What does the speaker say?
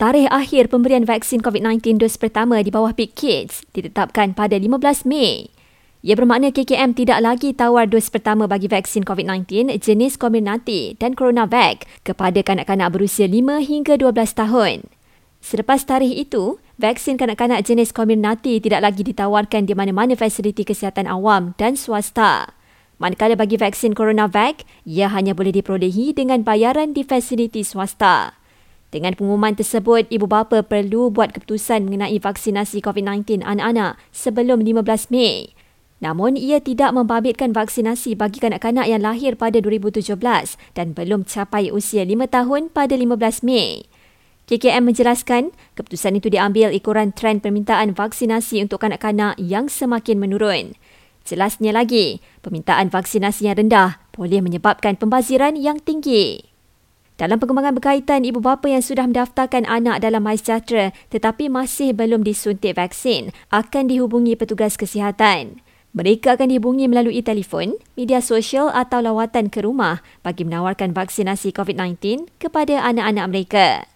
Tarikh akhir pemberian vaksin COVID-19 dos pertama di bawah Big Kids ditetapkan pada 15 Mei. Ia bermakna KKM tidak lagi tawar dos pertama bagi vaksin COVID-19 jenis Comirnaty dan CoronaVac kepada kanak-kanak berusia 5 hingga 12 tahun. Selepas tarikh itu, vaksin kanak-kanak jenis Comirnaty tidak lagi ditawarkan di mana-mana fasiliti kesihatan awam dan swasta. Manakala bagi vaksin CoronaVac, ia hanya boleh diperolehi dengan bayaran di fasiliti swasta. Dengan pengumuman tersebut, ibu bapa perlu buat keputusan mengenai vaksinasi COVID-19 anak-anak sebelum 15 Mei. Namun, ia tidak membabitkan vaksinasi bagi kanak-kanak yang lahir pada 2017 dan belum capai usia 5 tahun pada 15 Mei. KKM menjelaskan, keputusan itu diambil ikuran trend permintaan vaksinasi untuk kanak-kanak yang semakin menurun. Jelasnya lagi, permintaan vaksinasi yang rendah boleh menyebabkan pembaziran yang tinggi. Dalam perkembangan berkaitan ibu bapa yang sudah mendaftarkan anak dalam MySejahtera tetapi masih belum disuntik vaksin akan dihubungi petugas kesihatan. Mereka akan dihubungi melalui telefon, media sosial atau lawatan ke rumah bagi menawarkan vaksinasi COVID-19 kepada anak-anak mereka.